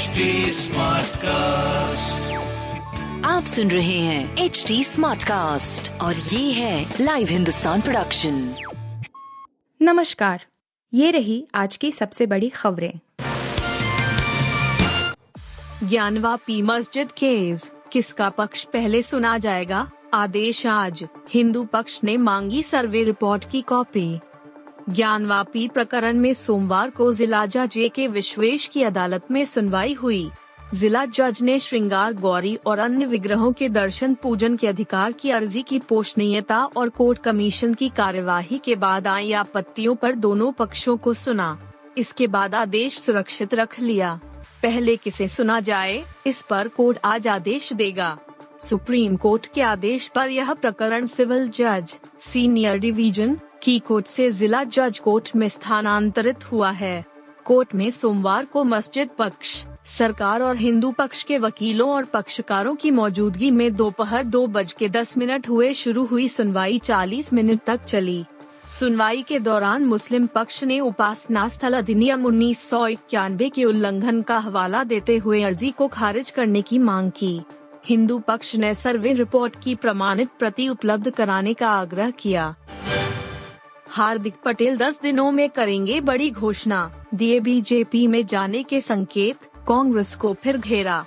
HD cast आप सुन रहे हैं एच डी स्मार्ट कास्ट और ये है लाइव हिंदुस्तान प्रोडक्शन नमस्कार। ये रही आज की सबसे बड़ी खबरें। ज्ञानवापी मस्जिद केस। किसका पक्ष पहले सुना जाएगा? आदेश आज। हिंदू पक्ष ने मांगी सर्वे रिपोर्ट की कॉपी। ज्ञानवापी प्रकरण में सोमवार को जिला जज ए के विश्वेश की अदालत में सुनवाई हुई। जिला जज ने श्रृंगार, गौरी और अन्य विग्रहों के दर्शन, पूजन के अधिकार की अर्जी की पोषणीयता और कोर्ट कमीशन की कार्यवाही के बाद आई आपत्तियों पर दोनों पक्षों को सुना। इसके बाद आदेश सुरक्षित रख लिया। पहले किसे सुना जाए, इस पर कोर्ट आज आदेश देगा। सुप्रीम कोर्ट के आदेश पर यह प्रकरण सिविल जज, सीनियर डिवीज़न की कोर्ट से जिला जज कोर्ट में स्थानांतरित हुआ है। कोर्ट में सोमवार को मस्जिद पक्ष, सरकार और हिंदू पक्ष के वकीलों और पक्षकारों की मौजूदगी में दोपहर दो दो बज के दस मिनट हुए शुरू हुई सुनवाई चालीस मिनट तक चली। सुनवाई के दौरान मुस्लिम पक्ष ने उपासना स्थल अधिनियम उन्नीस सौ इक्यानवे के उल्लंघन का हवाला देते हुए अर्जी को खारिज करने की मांग की। हिंदू पक्ष ने सर्वे रिपोर्ट की प्रमाणित प्रति उपलब्ध कराने का आग्रह किया। हार्दिक पटेल 10 दिनों में करेंगे बड़ी घोषणा। दिए बीजेपी में जाने के संकेत, कांग्रेस को फिर घेरा।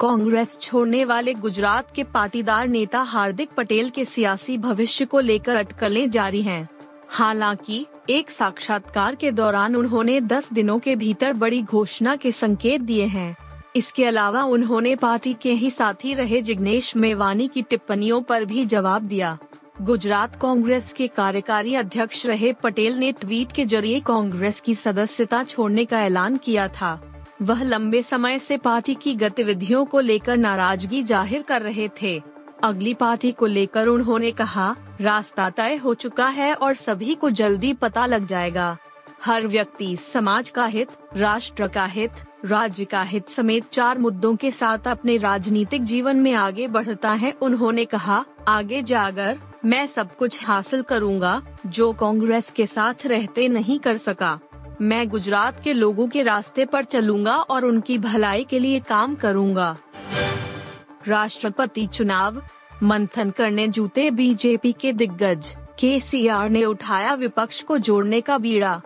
कांग्रेस छोड़ने वाले गुजरात के पाटीदार नेता हार्दिक पटेल के सियासी भविष्य को लेकर अटकलें जारी हैं। हालाँकि, एक साक्षात्कार के दौरान उन्होंने 10 दिनों के भीतर बड़ी घोषणा के संकेत दिए हैं। इसके अलावा उन्होंने पार्टी के ही साथी रहे जिग्नेश मेवानी की टिप्पणियों पर भी जवाब दिया। गुजरात कांग्रेस के कार्यकारी अध्यक्ष रहे पटेल ने ट्वीट के ज़रिए कांग्रेस की सदस्यता छोड़ने का ऐलान किया था। वह लंबे समय से पार्टी की गतिविधियों को लेकर नाराज़गी ज़ाहिर कर रहे थे। अगली पार्टी को लेकर उन्होंने कहा, रास्ता तय हो चुका है और सभी को जल्दी पता लग जाएगा। हर व्यक्ति, समाज का हित, राष्ट्र का हित, राज्य का हित समेत चार मुद्दों के साथ अपने राजनीतिक जीवन में आगे बढ़ता है। उन्होंने कहा, आगे जाकर मैं सब कुछ हासिल करूँगा, जो कांग्रेस के साथ रहते नहीं कर सका। मैं गुजरात के लोगों के रास्ते पर चलूँगा और उनकी भलाई के लिए काम करूँगा। राष्ट्रपति चुनाव, मंथन करने जूते बीजेपी के दिग्गज के ने उठाया विपक्ष को जोड़ने का बीड़ा।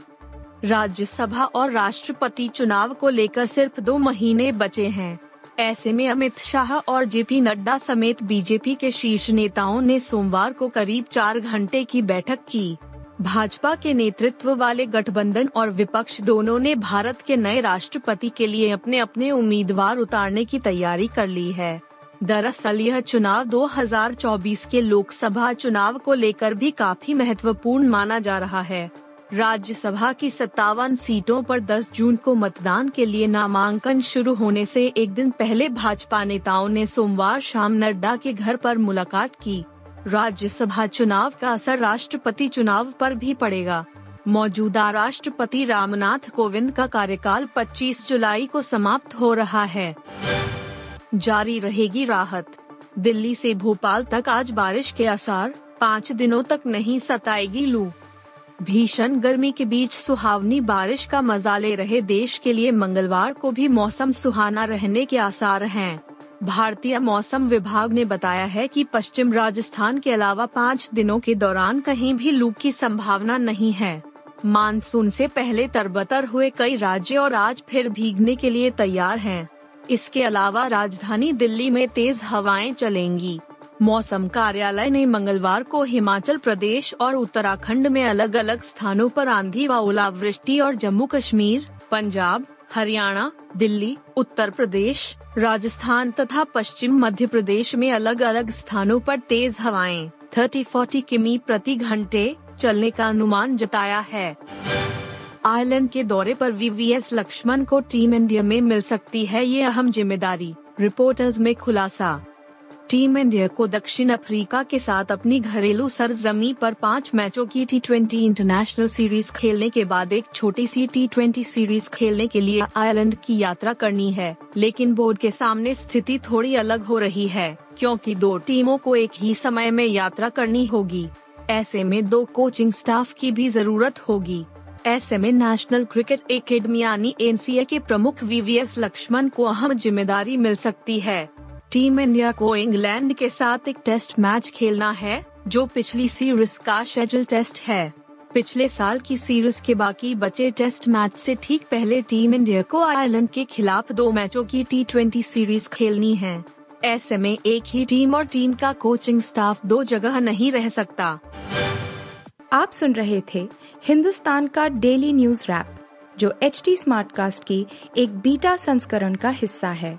राज्यसभा और राष्ट्रपति चुनाव को लेकर सिर्फ़ दो महीने बचे हैं। ऐसे में अमित शाह और जेपी नड्डा समेत बीजेपी के शीर्ष नेताओं ने सोमवार को करीब चार घंटे की बैठक की। भाजपा के नेतृत्व वाले गठबंधन और विपक्ष दोनों ने भारत के नए राष्ट्रपति के लिए अपने अपने उम्मीदवार उतारने की तैयारी कर ली है। दरअसल यह चुनाव 2024 के लोकसभा चुनाव को लेकर भी काफ़ी महत्वपूर्ण माना जा रहा है। राज्यसभा की सत्तावन सीटों पर 10 जून को मतदान के लिए नामांकन शुरू होने से एक दिन पहले भाजपा नेताओं ने सोमवार शाम नड्डा के घर पर मुलाकात की। राज्यसभा चुनाव का असर राष्ट्रपति चुनाव पर भी पड़ेगा। मौजूदा राष्ट्रपति रामनाथ कोविंद का कार्यकाल 25 जुलाई को समाप्त हो रहा है। जारी रहेगी राहत। दिल्ली से भोपाल तक आज बारिश के आसार, पाँच दिनों तक नहीं सताएगी लू। भीषण गर्मी के बीच सुहावनी बारिश का मज़ा ले रहे देश के लिए मंगलवार को भी मौसम सुहाना रहने के आसार हैं। भारतीय मौसम विभाग ने बताया है कि पश्चिम राजस्थान के अलावा पाँच दिनों के दौरान कहीं भी लू की संभावना नहीं है मानसून से पहले तरबतर हुए कई राज्य और आज फिर भीगने के लिए तैयार हैं। इसके अलावा राजधानी दिल्ली में तेज हवाएँ चलेंगी मौसम कार्यालय ने मंगलवार को हिमाचल प्रदेश और उत्तराखंड में अलग अलग स्थानों पर आंधी व ओलावृष्टि और जम्मू कश्मीर पंजाब, हरियाणा, दिल्ली, उत्तर प्रदेश, राजस्थान तथा पश्चिम मध्य प्रदेश में अलग अलग स्थानों पर तेज हवाएँ। 30-40 किमी प्रति घंटे चलने का अनुमान जताया है। आयरलैंड के दौरे पर वीवीएस लक्ष्मण को टीम इंडिया में मिल सकती है, ये अहम ज़िम्मेदारी, रिपोर्टर्स में खुलासा। टीम इंडिया को दक्षिण अफ्रीका के साथ अपनी घरेलू सरजमी पर पाँच मैचों की टी ट्वेंटी इंटरनेशनल सीरीज़ खेलने के बाद एक छोटी सी टी ट्वेंटी सीरीज़ खेलने के लिए आयरलैंड की यात्रा करनी है। लेकिन बोर्ड के सामने स्थिति थोड़ी अलग हो रही है, क्योंकि दो टीमों को एक ही समय में यात्रा करनी होगी। ऐसे में दो कोचिंग स्टाफ की भी ज़रूरत होगी। ऐसे में नेशनल क्रिकेट एकेडमी यानी एनसीए के प्रमुख वीवीएस लक्ष्मण को अहम ज़िम्मेदारी मिल सकती है। टीम इंडिया को इंग्लैंड के साथ एक टेस्ट मैच खेलना है, जो पिछली सीरीज़ का शेड्यूल टेस्ट है। पिछले साल की सीरीज़ के बाकी बचे टेस्ट मैच से ठीक पहले टीम इंडिया को आयरलैंड के खिलाफ दो मैचों की टी सीरीज़ खेलनी है। ऐसे में एक ही टीम और टीम का कोचिंग स्टाफ दो जगह नहीं रह सकता। आप सुन रहे थे हिंदुस्तान का डेली न्यूज़ रैप जो एच टी स्मार्ट कास्ट की एक बीटा संस्करण का हिस्सा है।